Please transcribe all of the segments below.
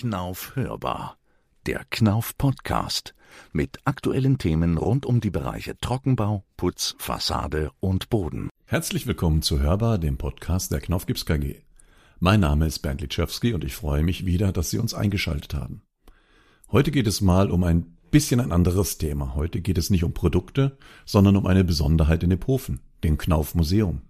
Knauf hörbar. Der Knauf Podcast mit aktuellen Themen rund um die Bereiche Trockenbau, Putz, Fassade und Boden. Herzlich willkommen zu Hörbar, dem Podcast der Knauf Gips KG. Mein Name ist Bernd Litschewski und ich freue mich wieder, dass Sie uns eingeschaltet haben. Heute geht es mal um ein bisschen ein anderes Thema. Heute geht es nicht um Produkte, sondern um eine Besonderheit in Epofen, den Knauf Museum.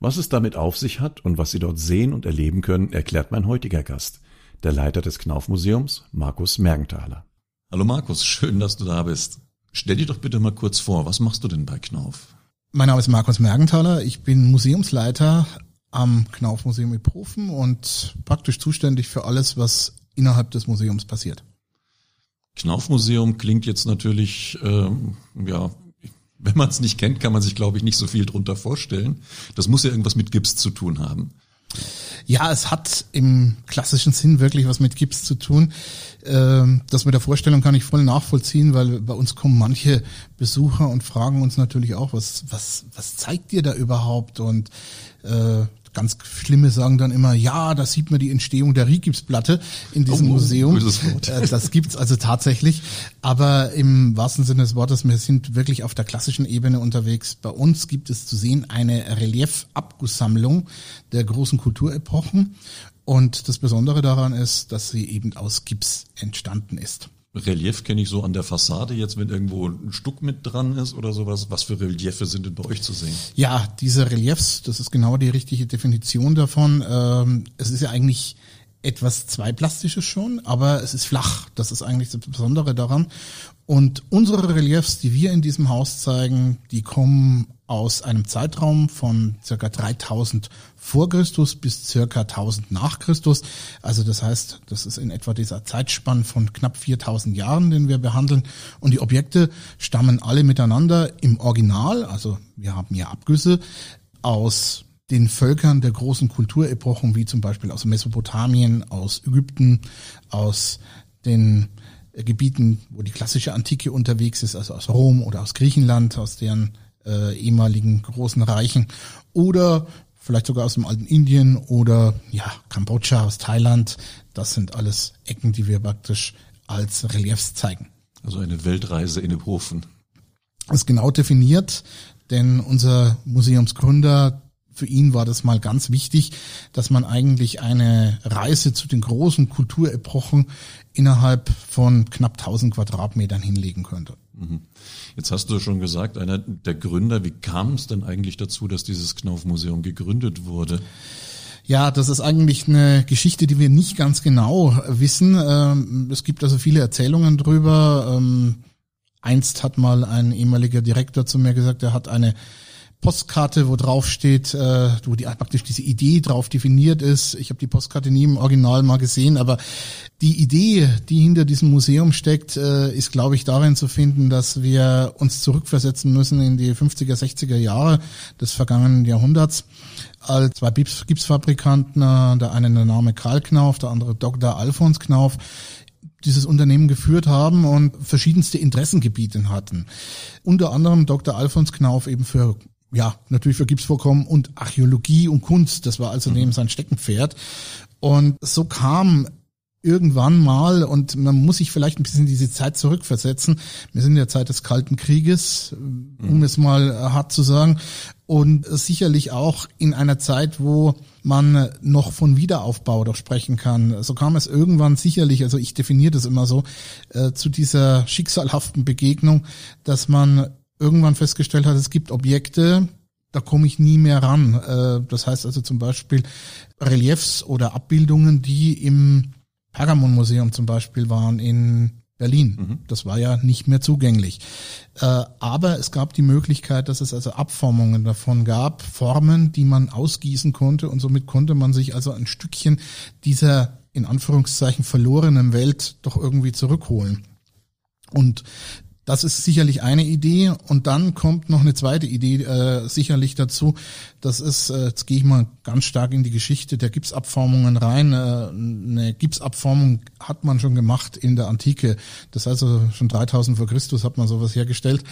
Was es damit auf sich hat und was Sie dort sehen und erleben können, erklärt mein heutiger Gast, der Leiter des Knauf-Museums, Markus Mergenthaler. Hallo Markus, schön, dass du da bist. Stell dir doch bitte mal kurz vor, was machst du denn bei Knauf? Mein Name ist Markus Mergenthaler, ich bin Museumsleiter am Knauf-Museum Iphofen und praktisch zuständig für alles, was innerhalb des Museums passiert. Knauf-Museum klingt jetzt natürlich ähm, ja wenn man es nicht kennt, kann man sich, glaube ich, nicht so viel drunter vorstellen. Das muss ja irgendwas mit Gips zu tun haben. Ja, es hat im klassischen Sinn wirklich was mit Gips zu tun. Ähm, das mit der Vorstellung kann ich voll nachvollziehen, weil bei uns kommen manche Besucher und fragen uns natürlich auch, was, was, was zeigt ihr da überhaupt? Und äh, ganz Schlimme sagen dann immer, ja, da sieht man die Entstehung der Rigipsplatte in diesem oh, Museum. Äh, das gibt's also tatsächlich. Aber im wahrsten Sinne des Wortes, wir sind wirklich auf der klassischen Ebene unterwegs. Bei uns gibt es zu sehen eine Reliefabgusssammlung der großen Kulturepochen. Und das Besondere daran ist, dass sie eben aus Gips entstanden ist. Relief kenne ich so an der Fassade, jetzt wenn irgendwo ein Stuck mit dran ist oder sowas. Was für Reliefe sind denn bei euch zu sehen? Ja, diese Reliefs, das ist genau die richtige Definition davon. Ähm, es ist ja eigentlich etwas Zweiplastisches schon, aber es ist flach. Das ist eigentlich das Besondere daran. Und unsere Reliefs, die wir in diesem Haus zeigen, die kommen aus einem Zeitraum von circa 3000 vor Christus bis circa 1000 nach Christus. Also das heißt, das ist in etwa dieser Zeitspann von knapp 4000 Jahren, den wir behandeln. Und die Objekte stammen alle miteinander im Original, also wir haben hier Abgüsse aus den Völkern der großen Kulturepochen, wie zum Beispiel aus Mesopotamien, aus Ägypten, aus den Gebieten, wo die klassische Antike unterwegs ist, also aus Rom oder aus Griechenland, aus deren äh, ehemaligen großen Reichen oder vielleicht sogar aus dem alten Indien oder ja, Kambodscha aus Thailand. Das sind alles Ecken, die wir praktisch als Reliefs zeigen. Also eine Weltreise in den Hofen. Das ist genau definiert, denn unser Museumsgründer für ihn war das mal ganz wichtig, dass man eigentlich eine Reise zu den großen Kulturepochen innerhalb von knapp 1000 Quadratmetern hinlegen könnte. Mhm. Jetzt hast du schon gesagt, einer der Gründer, wie kam es denn eigentlich dazu, dass dieses Knauf-Museum gegründet wurde? Ja, das ist eigentlich eine Geschichte, die wir nicht ganz genau wissen. Ähm, es gibt also viele Erzählungen drüber. Ähm, einst hat mal ein ehemaliger Direktor zu mir gesagt, er hat eine Postkarte, wo drauf steht, äh, wo die praktisch diese Idee drauf definiert ist. Ich habe die Postkarte nie im Original mal gesehen, aber die Idee, die hinter diesem Museum steckt, äh, ist, glaube ich, darin zu finden, dass wir uns zurückversetzen müssen in die 50er, 60er Jahre des vergangenen Jahrhunderts, als zwei Gipsfabrikanten, äh, der eine der Name Karl Knauf, der andere Dr. Alfons Knauf, dieses Unternehmen geführt haben und verschiedenste Interessengebiete hatten. Unter anderem Dr. Alfons Knauf eben für ja, natürlich für Gipsvorkommen und Archäologie und Kunst. Das war also mhm. neben sein Steckenpferd. Und so kam irgendwann mal, und man muss sich vielleicht ein bisschen in diese Zeit zurückversetzen. Wir sind in der Zeit des Kalten Krieges, um mhm. es mal hart zu sagen. Und sicherlich auch in einer Zeit, wo man noch von Wiederaufbau doch sprechen kann. So kam es irgendwann sicherlich, also ich definiere das immer so, äh, zu dieser schicksalhaften Begegnung, dass man irgendwann festgestellt hat, es gibt Objekte, da komme ich nie mehr ran. Äh, das heißt also zum Beispiel Reliefs oder Abbildungen, die im Pergamon-Museum zum Beispiel waren in Berlin. Mhm. Das war ja nicht mehr zugänglich. Äh, aber es gab die Möglichkeit, dass es also Abformungen davon gab, Formen, die man ausgießen konnte und somit konnte man sich also ein Stückchen dieser in Anführungszeichen verlorenen Welt doch irgendwie zurückholen. Und das ist sicherlich eine Idee und dann kommt noch eine zweite Idee äh, sicherlich dazu. Das ist, äh, jetzt gehe ich mal ganz stark in die Geschichte der Gipsabformungen rein. Äh, eine Gipsabformung hat man schon gemacht in der Antike. Das heißt also schon 3000 vor Christus hat man sowas hergestellt.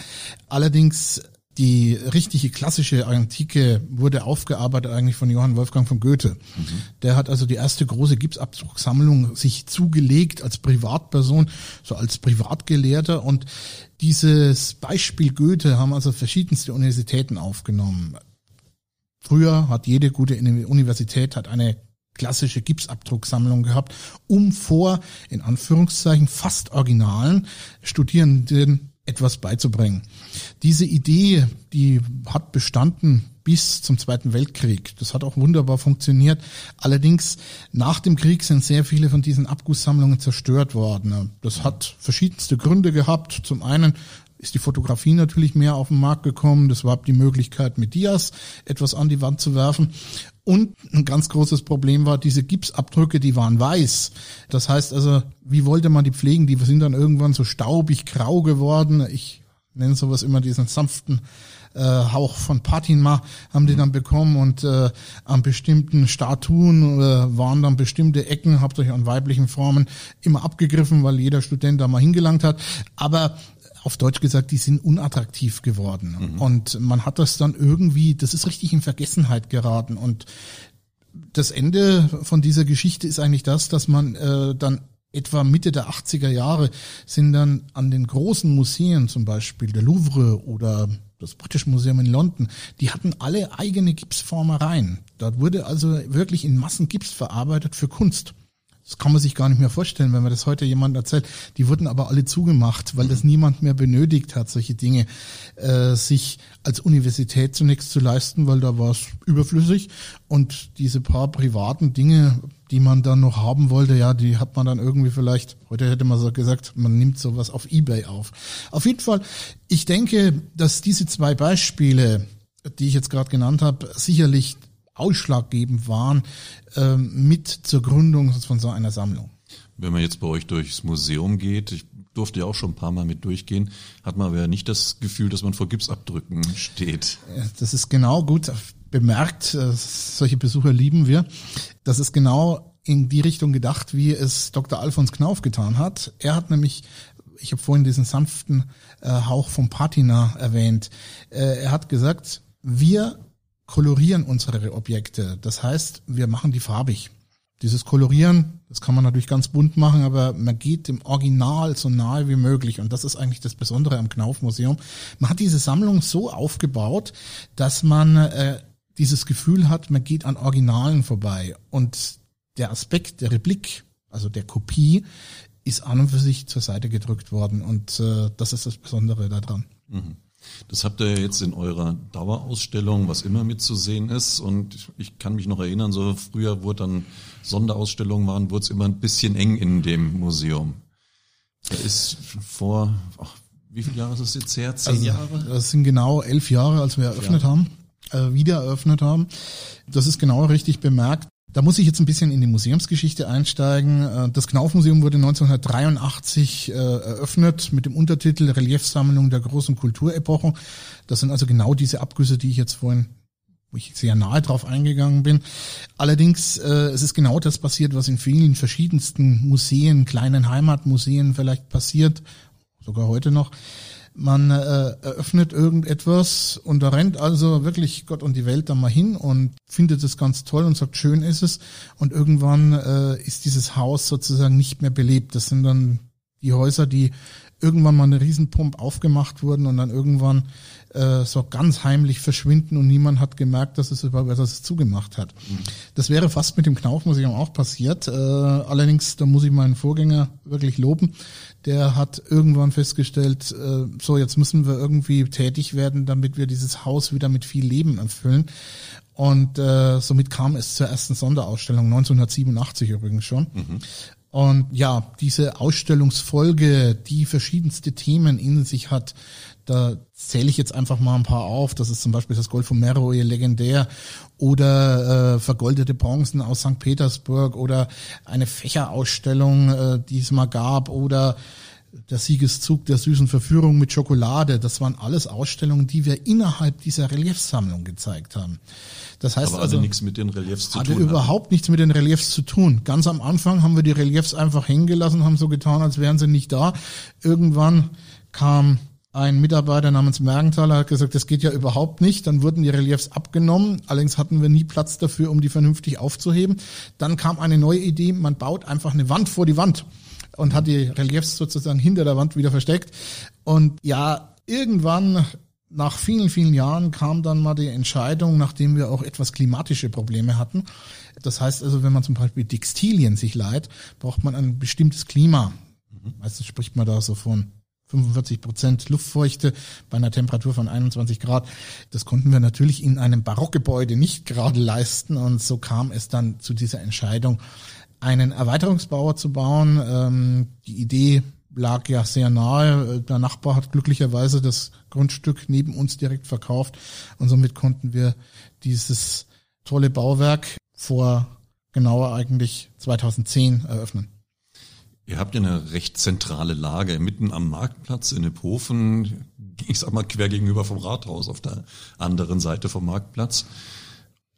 Allerdings die richtige klassische Antike wurde aufgearbeitet eigentlich von Johann Wolfgang von Goethe. Mhm. Der hat also die erste große Gipsabdrucksammlung sich zugelegt als Privatperson, so als Privatgelehrter und dieses Beispiel Goethe haben also verschiedenste Universitäten aufgenommen. Früher hat jede gute Universität hat eine klassische Gipsabdrucksammlung gehabt, um vor, in Anführungszeichen, fast originalen Studierenden etwas beizubringen. Diese Idee, die hat bestanden bis zum Zweiten Weltkrieg. Das hat auch wunderbar funktioniert. Allerdings nach dem Krieg sind sehr viele von diesen Abgusssammlungen zerstört worden. Das hat verschiedenste Gründe gehabt. Zum einen ist die Fotografie natürlich mehr auf den Markt gekommen. Das war die Möglichkeit, mit Dias etwas an die Wand zu werfen. Und ein ganz großes Problem war, diese Gipsabdrücke, die waren weiß. Das heißt also, wie wollte man die pflegen? Die sind dann irgendwann so staubig grau geworden. Ich nenne sowas immer diesen sanften äh, Hauch von Patina haben die dann bekommen und äh, an bestimmten Statuen äh, waren dann bestimmte Ecken, hauptsächlich an weiblichen Formen, immer abgegriffen, weil jeder Student da mal hingelangt hat. Aber auf Deutsch gesagt, die sind unattraktiv geworden. Mhm. Und man hat das dann irgendwie, das ist richtig in Vergessenheit geraten. Und das Ende von dieser Geschichte ist eigentlich das, dass man äh, dann etwa Mitte der 80er Jahre sind dann an den großen Museen, zum Beispiel der Louvre oder das British Museum in London, die hatten alle eigene Gipsformereien. Dort wurde also wirklich in Massen Gips verarbeitet für Kunst. Das kann man sich gar nicht mehr vorstellen, wenn man das heute jemand erzählt. Die wurden aber alle zugemacht, weil das niemand mehr benötigt hat, solche Dinge äh, sich als Universität zunächst zu leisten, weil da war es überflüssig. Und diese paar privaten Dinge, die man dann noch haben wollte, ja, die hat man dann irgendwie vielleicht, heute hätte man so gesagt, man nimmt sowas auf Ebay auf. Auf jeden Fall, ich denke, dass diese zwei Beispiele, die ich jetzt gerade genannt habe, sicherlich ausschlaggebend waren ähm, mit zur Gründung von so einer Sammlung. Wenn man jetzt bei euch durchs Museum geht, ich durfte ja auch schon ein paar Mal mit durchgehen, hat man aber ja nicht das Gefühl, dass man vor Gipsabdrücken steht. Das ist genau gut bemerkt. Äh, solche Besucher lieben wir. Das ist genau in die Richtung gedacht, wie es Dr. Alfons Knauf getan hat. Er hat nämlich ich habe vorhin diesen sanften äh, Hauch vom Patina erwähnt. Äh, er hat gesagt, wir kolorieren unsere Objekte. Das heißt, wir machen die farbig. Dieses Kolorieren, das kann man natürlich ganz bunt machen, aber man geht dem Original so nahe wie möglich. Und das ist eigentlich das Besondere am Knauf-Museum. Man hat diese Sammlung so aufgebaut, dass man äh, dieses Gefühl hat, man geht an Originalen vorbei. Und der Aspekt der Replik, also der Kopie, ist an und für sich zur Seite gedrückt worden. Und äh, das ist das Besondere daran. Mhm. Das habt ihr jetzt in eurer Dauerausstellung, was immer mitzusehen ist. Und ich kann mich noch erinnern, so früher wurde dann Sonderausstellungen waren, wurde es immer ein bisschen eng in dem Museum. Da ist vor, ach, wie viele Jahre ist es jetzt her? Zehn also, Jahre? Das sind genau elf Jahre, als wir eröffnet ja. haben, äh, wieder eröffnet haben. Das ist genau richtig bemerkt. Da muss ich jetzt ein bisschen in die Museumsgeschichte einsteigen. Äh, das Knaufmuseum wurde 1983 äh, eröffnet mit dem Untertitel Reliefsammlung der großen Kulturepochen. Das sind also genau diese Abgüsse, die ich jetzt vorhin wo ich sehr nahe drauf eingegangen bin. Allerdings, äh, es ist genau das passiert, was in vielen verschiedensten Museen, kleinen Heimatmuseen vielleicht passiert, sogar heute noch man äh, eröffnet irgendetwas und da rennt also wirklich Gott und die Welt da mal hin und findet es ganz toll und sagt, schön ist es. Und irgendwann äh, ist dieses Haus sozusagen nicht mehr belebt. Das sind dann die Häuser, die irgendwann mal eine Riesenpump aufgemacht wurden und dann irgendwann äh, so ganz heimlich verschwinden und niemand hat gemerkt, dass es überhaupt dass es zugemacht hat. Mhm. Das wäre fast mit dem Knaufmuseum auch passiert. Äh, allerdings, da muss ich meinen Vorgänger wirklich loben. Der hat irgendwann festgestellt, äh, so jetzt müssen wir irgendwie tätig werden, damit wir dieses Haus wieder mit viel Leben erfüllen. Und äh, somit kam es zur ersten Sonderausstellung 1987 übrigens schon. Mhm. Und ja, diese Ausstellungsfolge, die verschiedenste Themen in sich hat, da zähle ich jetzt einfach mal ein paar auf. Das ist zum Beispiel das Gold von Meroe, legendär, oder äh, vergoldete Bronzen aus St. Petersburg oder eine Fächerausstellung, äh, die es mal gab, oder der Siegeszug der süßen Verführung mit Schokolade. Das waren alles Ausstellungen, die wir innerhalb dieser Reliefsammlung gezeigt haben. Das heißt Aber also, hatte nichts mit den Reliefs zu hatte tun. Hatte überhaupt nichts mit den Reliefs zu tun. Ganz am Anfang haben wir die Reliefs einfach hängen gelassen, haben so getan, als wären sie nicht da. Irgendwann kam ein Mitarbeiter namens Mergenthaler hat gesagt, das geht ja überhaupt nicht. Dann wurden die Reliefs abgenommen. Allerdings hatten wir nie Platz dafür, um die vernünftig aufzuheben. Dann kam eine neue Idee, man baut einfach eine Wand vor die Wand und hat die Reliefs sozusagen hinter der Wand wieder versteckt. Und ja, irgendwann nach vielen, vielen Jahren kam dann mal die Entscheidung, nachdem wir auch etwas klimatische Probleme hatten. Das heißt also, wenn man zum Beispiel Textilien sich leiht, braucht man ein bestimmtes Klima. Meistens spricht man da so von 45 Prozent Luftfeuchte bei einer Temperatur von 21 Grad. Das konnten wir natürlich in einem Barockgebäude nicht gerade leisten und so kam es dann zu dieser Entscheidung, einen Erweiterungsbauer zu bauen. Ähm, die Idee lag ja sehr nahe. Der Nachbar hat glücklicherweise das Grundstück neben uns direkt verkauft und somit konnten wir dieses tolle Bauwerk vor genauer eigentlich 2010 eröffnen. Ihr habt ja eine recht zentrale Lage, mitten am Marktplatz in Ephofen, ich sag mal quer gegenüber vom Rathaus auf der anderen Seite vom Marktplatz.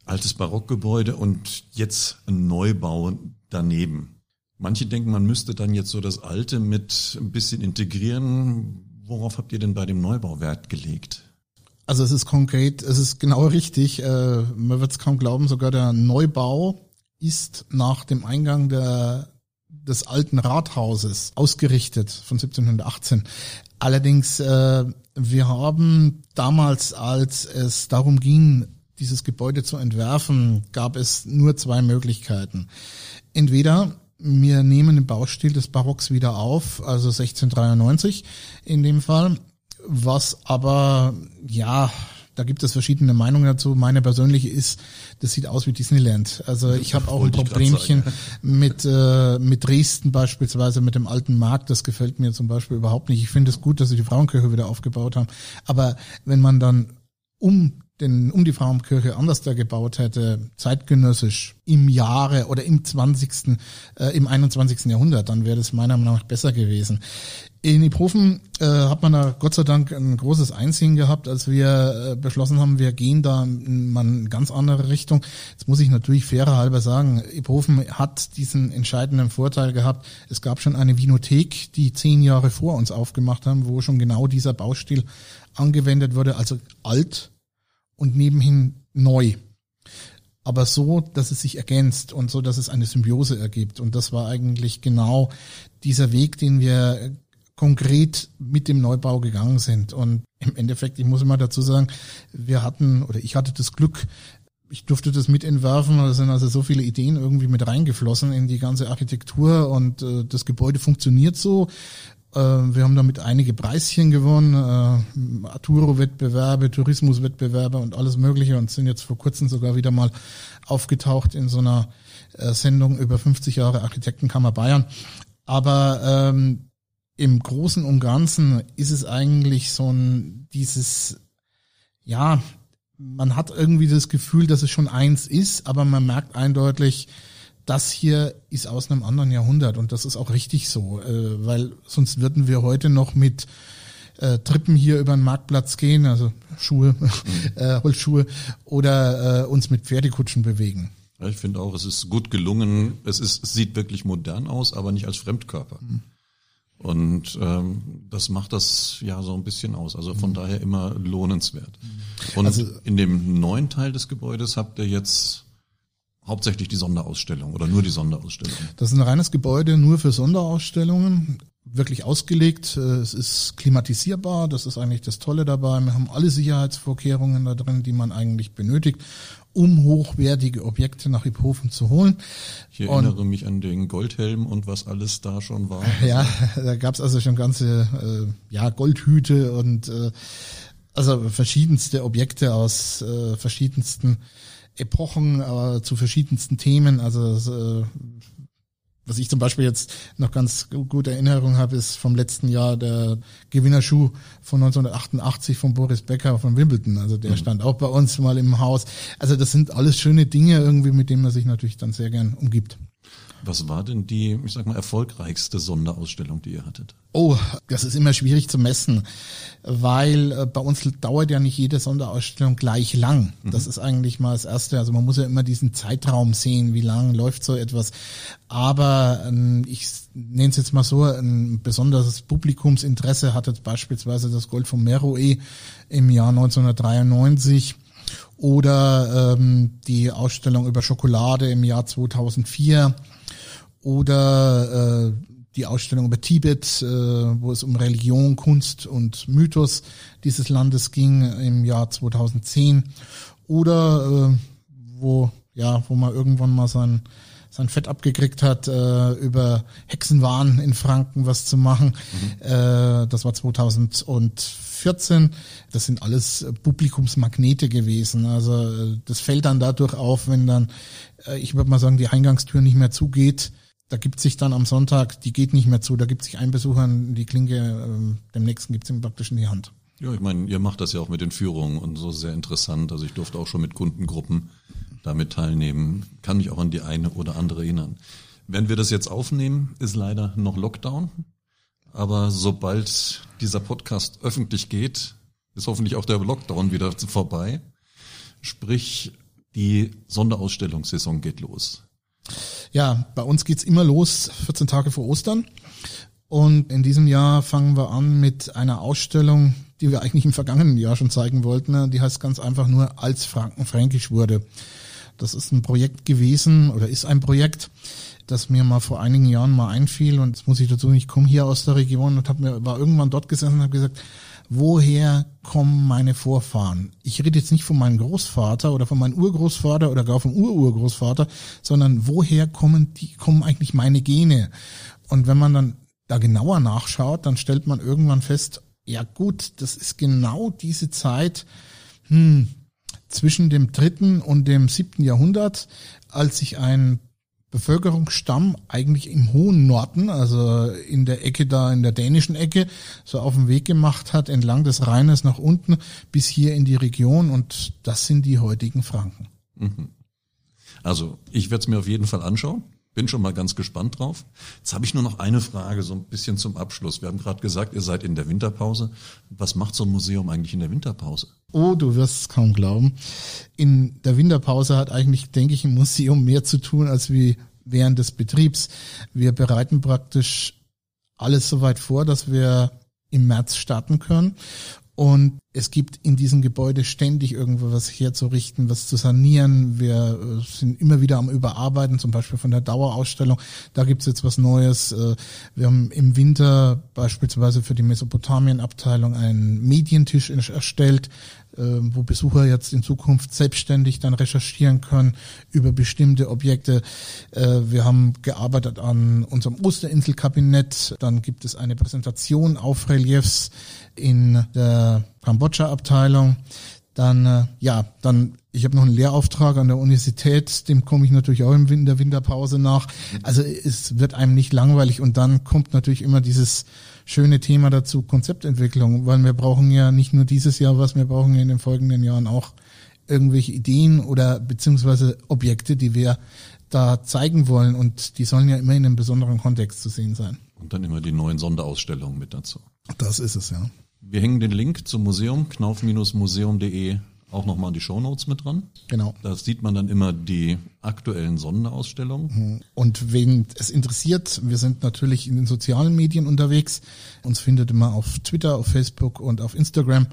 Altes Barockgebäude und jetzt ein Neubau daneben. Manche denken, man müsste dann jetzt so das Alte mit ein bisschen integrieren. Worauf habt ihr denn bei dem Neubau Wert gelegt? Also es ist konkret, es ist genau richtig. Äh, man wird es kaum glauben, sogar der Neubau ist nach dem Eingang der des alten Rathauses ausgerichtet von 1718. Allerdings, äh, wir haben damals, als es darum ging, dieses Gebäude zu entwerfen, gab es nur zwei Möglichkeiten. Entweder wir nehmen den Baustil des Barocks wieder auf, also 1693 in dem Fall, was aber ja da gibt es verschiedene Meinungen dazu. Meine persönliche ist, das sieht aus wie Disneyland. Also ich habe auch ein Problemchen mit, äh, mit Dresden beispielsweise, mit dem alten Markt. Das gefällt mir zum Beispiel überhaupt nicht. Ich finde es gut, dass sie die Frauenkirche wieder aufgebaut haben. Aber wenn man dann um den, um die Frauenkirche anders da gebaut hätte, zeitgenössisch im Jahre oder im 20., äh, im 21. Jahrhundert, dann wäre das meiner Meinung nach besser gewesen. In Iphofen äh, hat man da Gott sei Dank ein großes Einziehen gehabt, als wir äh, beschlossen haben, wir gehen da in mal eine ganz andere Richtung. Jetzt muss ich natürlich fairer halber sagen, Iphofen hat diesen entscheidenden Vorteil gehabt. Es gab schon eine Vinothek, die zehn Jahre vor uns aufgemacht haben, wo schon genau dieser Baustil angewendet wurde, also alt, und nebenhin neu. Aber so, dass es sich ergänzt und so, dass es eine Symbiose ergibt. Und das war eigentlich genau dieser Weg, den wir konkret mit dem Neubau gegangen sind. Und im Endeffekt, ich muss immer dazu sagen, wir hatten oder ich hatte das Glück, ich durfte das mitentwerfen. Da sind also so viele Ideen irgendwie mit reingeflossen in die ganze Architektur und äh, das Gebäude funktioniert so. Äh, wir haben damit einige Preischen gewonnen, äh, Arturo-Wettbewerbe, Tourismus-Wettbewerbe und alles Mögliche und sind jetzt vor kurzem sogar wieder mal aufgetaucht in so einer äh, Sendung über 50 Jahre Architektenkammer Bayern. Aber ähm, im Großen und Ganzen ist es eigentlich so ein dieses, ja, man hat irgendwie das Gefühl, dass es schon eins ist, aber man merkt eindeutig, das hier ist aus einem anderen Jahrhundert und das ist auch richtig so, äh, weil sonst würden wir heute noch mit äh, Trippen hier über den Marktplatz gehen, also Schuhe, äh, Holzschuhe oder äh, uns mit Pferdekutschen bewegen. Ja, ich finde auch, es ist gut gelungen. Es ist, es sieht wirklich modern aus, aber nicht als Fremdkörper. Mhm. Und ähm, das macht das ja so ein bisschen aus. Also von mhm. daher immer lohnenswert. Mhm. Und also, in dem neuen Teil des Gebäudes habt ihr jetzt hauptsächlich die Sonderausstellung oder nur die Sonderausstellung? Das ist ein reines Gebäude nur für Sonderausstellungen, wirklich ausgelegt. Es ist klimatisierbar, das ist eigentlich das Tolle dabei. Wir haben alle Sicherheitsvorkehrungen da drin, die man eigentlich benötigt, um hochwertige Objekte nach Iphofen zu holen. Ich erinnere und, mich an den Goldhelm und was alles da schon war. Ja, da gab's also schon ganze äh, ja, Goldhüte und äh, also verschiedenste Objekte aus äh, verschiedensten Epochen, aber zu verschiedensten Themen. Also äh, was ich zum Beispiel jetzt noch ganz gute Erinnerung habe, ist vom letzten Jahr der Gewinnerschuh von 1988 von Boris Becker von Wimbledon. Also der mhm. stand auch bei uns mal im Haus. Also das sind alles schöne Dinge irgendwie, mit denen man sich natürlich dann sehr gern umgibt. Was war denn die, ich sag mal, erfolgreichste Sonderausstellung, die ihr hattet? Oh, das ist immer schwierig zu messen, weil äh, bei uns dauert ja nicht jede Sonderausstellung gleich lang. Mhm. Das ist eigentlich mal das Erste. Also man muss ja immer diesen Zeitraum sehen, wie lang läuft so etwas. Aber ähm, ich nenne es jetzt mal so, ein besonderes Publikumsinteresse hatte beispielsweise das Gold von Meroe im Jahr 1993 oder ähm, die Ausstellung über Schokolade im Jahr 2004 oder äh, die Ausstellung über Tibet, äh, wo es um Religion, Kunst und Mythos dieses Landes ging im Jahr 2010 oder äh, wo ja, wo man irgendwann mal sein sein Fett abgekriegt hat, äh, über Hexenwahn in Franken was zu machen. Mhm. Äh, das war 2014. Das sind alles Publikumsmagnete gewesen. Also äh, das fällt dann dadurch auf, wenn dann, äh, ich würde mal sagen, die Eingangstür nicht mehr zugeht da gibt sich dann am Sonntag, die geht nicht mehr zu, da gibt sich ein Besucher die Klinke, ähm, dem nächsten gibt es ihm praktisch in die Hand. Ja, ich meine, ihr macht das ja auch mit den Führungen und so sehr interessant. Also ich durfte auch schon mit Kundengruppen damit teilnehmen, kann mich auch an die eine oder andere erinnern. Wenn wir das jetzt aufnehmen, ist leider noch Lockdown. Aber sobald dieser Podcast öffentlich geht, ist hoffentlich auch der Lockdown wieder vorbei. Sprich, die Sonderausstellungssaison geht los. Ja, bei uns geht's immer los, 14 Tage vor Ostern. Und in diesem Jahr fangen wir an mit einer Ausstellung, die wir eigentlich im vergangenen Jahr schon zeigen wollten. Die heißt ganz einfach nur Als Franken fränkisch wurde. Das ist ein Projekt gewesen oder ist ein Projekt, das mir mal vor einigen Jahren mal einfiel. Und jetzt muss ich dazu, ich komme hier aus der Region und hab mir, war irgendwann dort gesessen und habe gesagt, woher kommen meine Vorfahren? Ich rede jetzt nicht von meinem Großvater oder von meinem Urgroßvater oder gar vom Ururgroßvater, sondern woher kommen die, kommen eigentlich meine Gene? Und wenn man dann da genauer nachschaut, dann stellt man irgendwann fest, ja gut, das ist genau diese Zeit, hm, zwischen dem dritten und dem siebten Jahrhundert, als sich ein Bevölkerungsstamm eigentlich im hohen Norden, also in der Ecke da, in der dänischen Ecke, so auf den Weg gemacht hat, entlang des Rheines nach unten bis hier in die Region und das sind die heutigen Franken. Mhm. Also ich werde es mir auf jeden Fall anschauen. Bin schon mal ganz gespannt drauf. Jetzt habe ich nur noch eine Frage, so ein bisschen zum Abschluss. Wir haben gerade gesagt, ihr seid in der Winterpause. Was macht so ein Museum eigentlich in der Winterpause? Oh, du wirst es kaum glauben. In der Winterpause hat eigentlich, denke ich, ein Museum mehr zu tun als wie während des Betriebs. Wir bereiten praktisch alles soweit vor, dass wir im März starten können. Und es gibt in diesem Gebäude ständig irgendwo was herzurichten, was zu sanieren. Wir äh, sind immer wieder am Überarbeiten, zum Beispiel von der Dauerausstellung. Da gibt's jetzt was Neues. Äh, wir haben im Winter beispielsweise für die Mesopotamien-Abteilung einen Medientisch erstellt, äh, wo Besucher jetzt in Zukunft selbstständig dann recherchieren können über bestimmte Objekte. Wir haben gearbeitet an unserem Osterinselkabinett. Dann gibt es eine Präsentation auf Reliefs in der Kambodscha-Abteilung. Dann, äh, ja, dann, ich habe noch einen Lehrauftrag an der Universität, dem komme ich natürlich auch in der Winterpause nach. Also es wird einem nicht langweilig und dann kommt natürlich immer dieses schöne Thema dazu, Konzeptentwicklung, weil wir brauchen ja nicht nur dieses Jahr was, wir brauchen ja in den folgenden Jahren auch irgendwelche Ideen oder beziehungsweise Objekte, die wir da zeigen wollen und die sollen ja immer in einem besonderen Kontext zu sehen sein. Und dann immer die neuen Sonderausstellungen mit dazu. Das ist es, ja. Wir hängen den Link zum Museum, knauf-museum.de, auch nochmal in die Shownotes mit dran. Genau. Da sieht man dann immer die aktuellen Sonderausstellungen. Mhm. Und wen es interessiert, wir sind natürlich in den sozialen Medien unterwegs. Uns findet immer auf Twitter, auf Facebook und auf Instagram.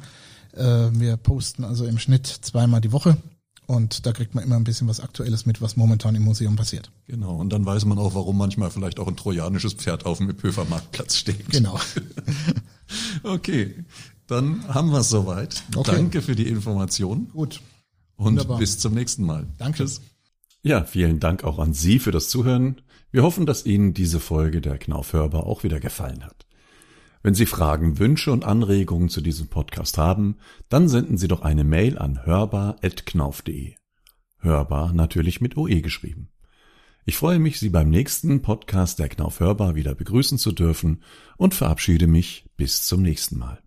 Äh, wir posten also im Schnitt zweimal die Woche. Und da kriegt man immer ein bisschen was Aktuelles mit, was momentan im Museum passiert. Genau. Und dann weiß man auch, warum manchmal vielleicht auch ein trojanisches Pferd auf dem Höfer Marktplatz steht. Genau. okay. Dann haben wir es soweit. Okay. Danke für die Information. Gut. Und Wunderbar. bis zum nächsten Mal. Danke. Ja, vielen Dank auch an Sie für das Zuhören. Wir hoffen, dass Ihnen diese Folge der Knaufhörbar auch wieder gefallen hat. Wenn Sie Fragen, Wünsche und Anregungen zu diesem Podcast haben, dann senden Sie doch eine Mail an hörbar.knauf.de. Hörbar natürlich mit OE geschrieben. Ich freue mich, Sie beim nächsten Podcast der Knauf Hörbar wieder begrüßen zu dürfen und verabschiede mich bis zum nächsten Mal.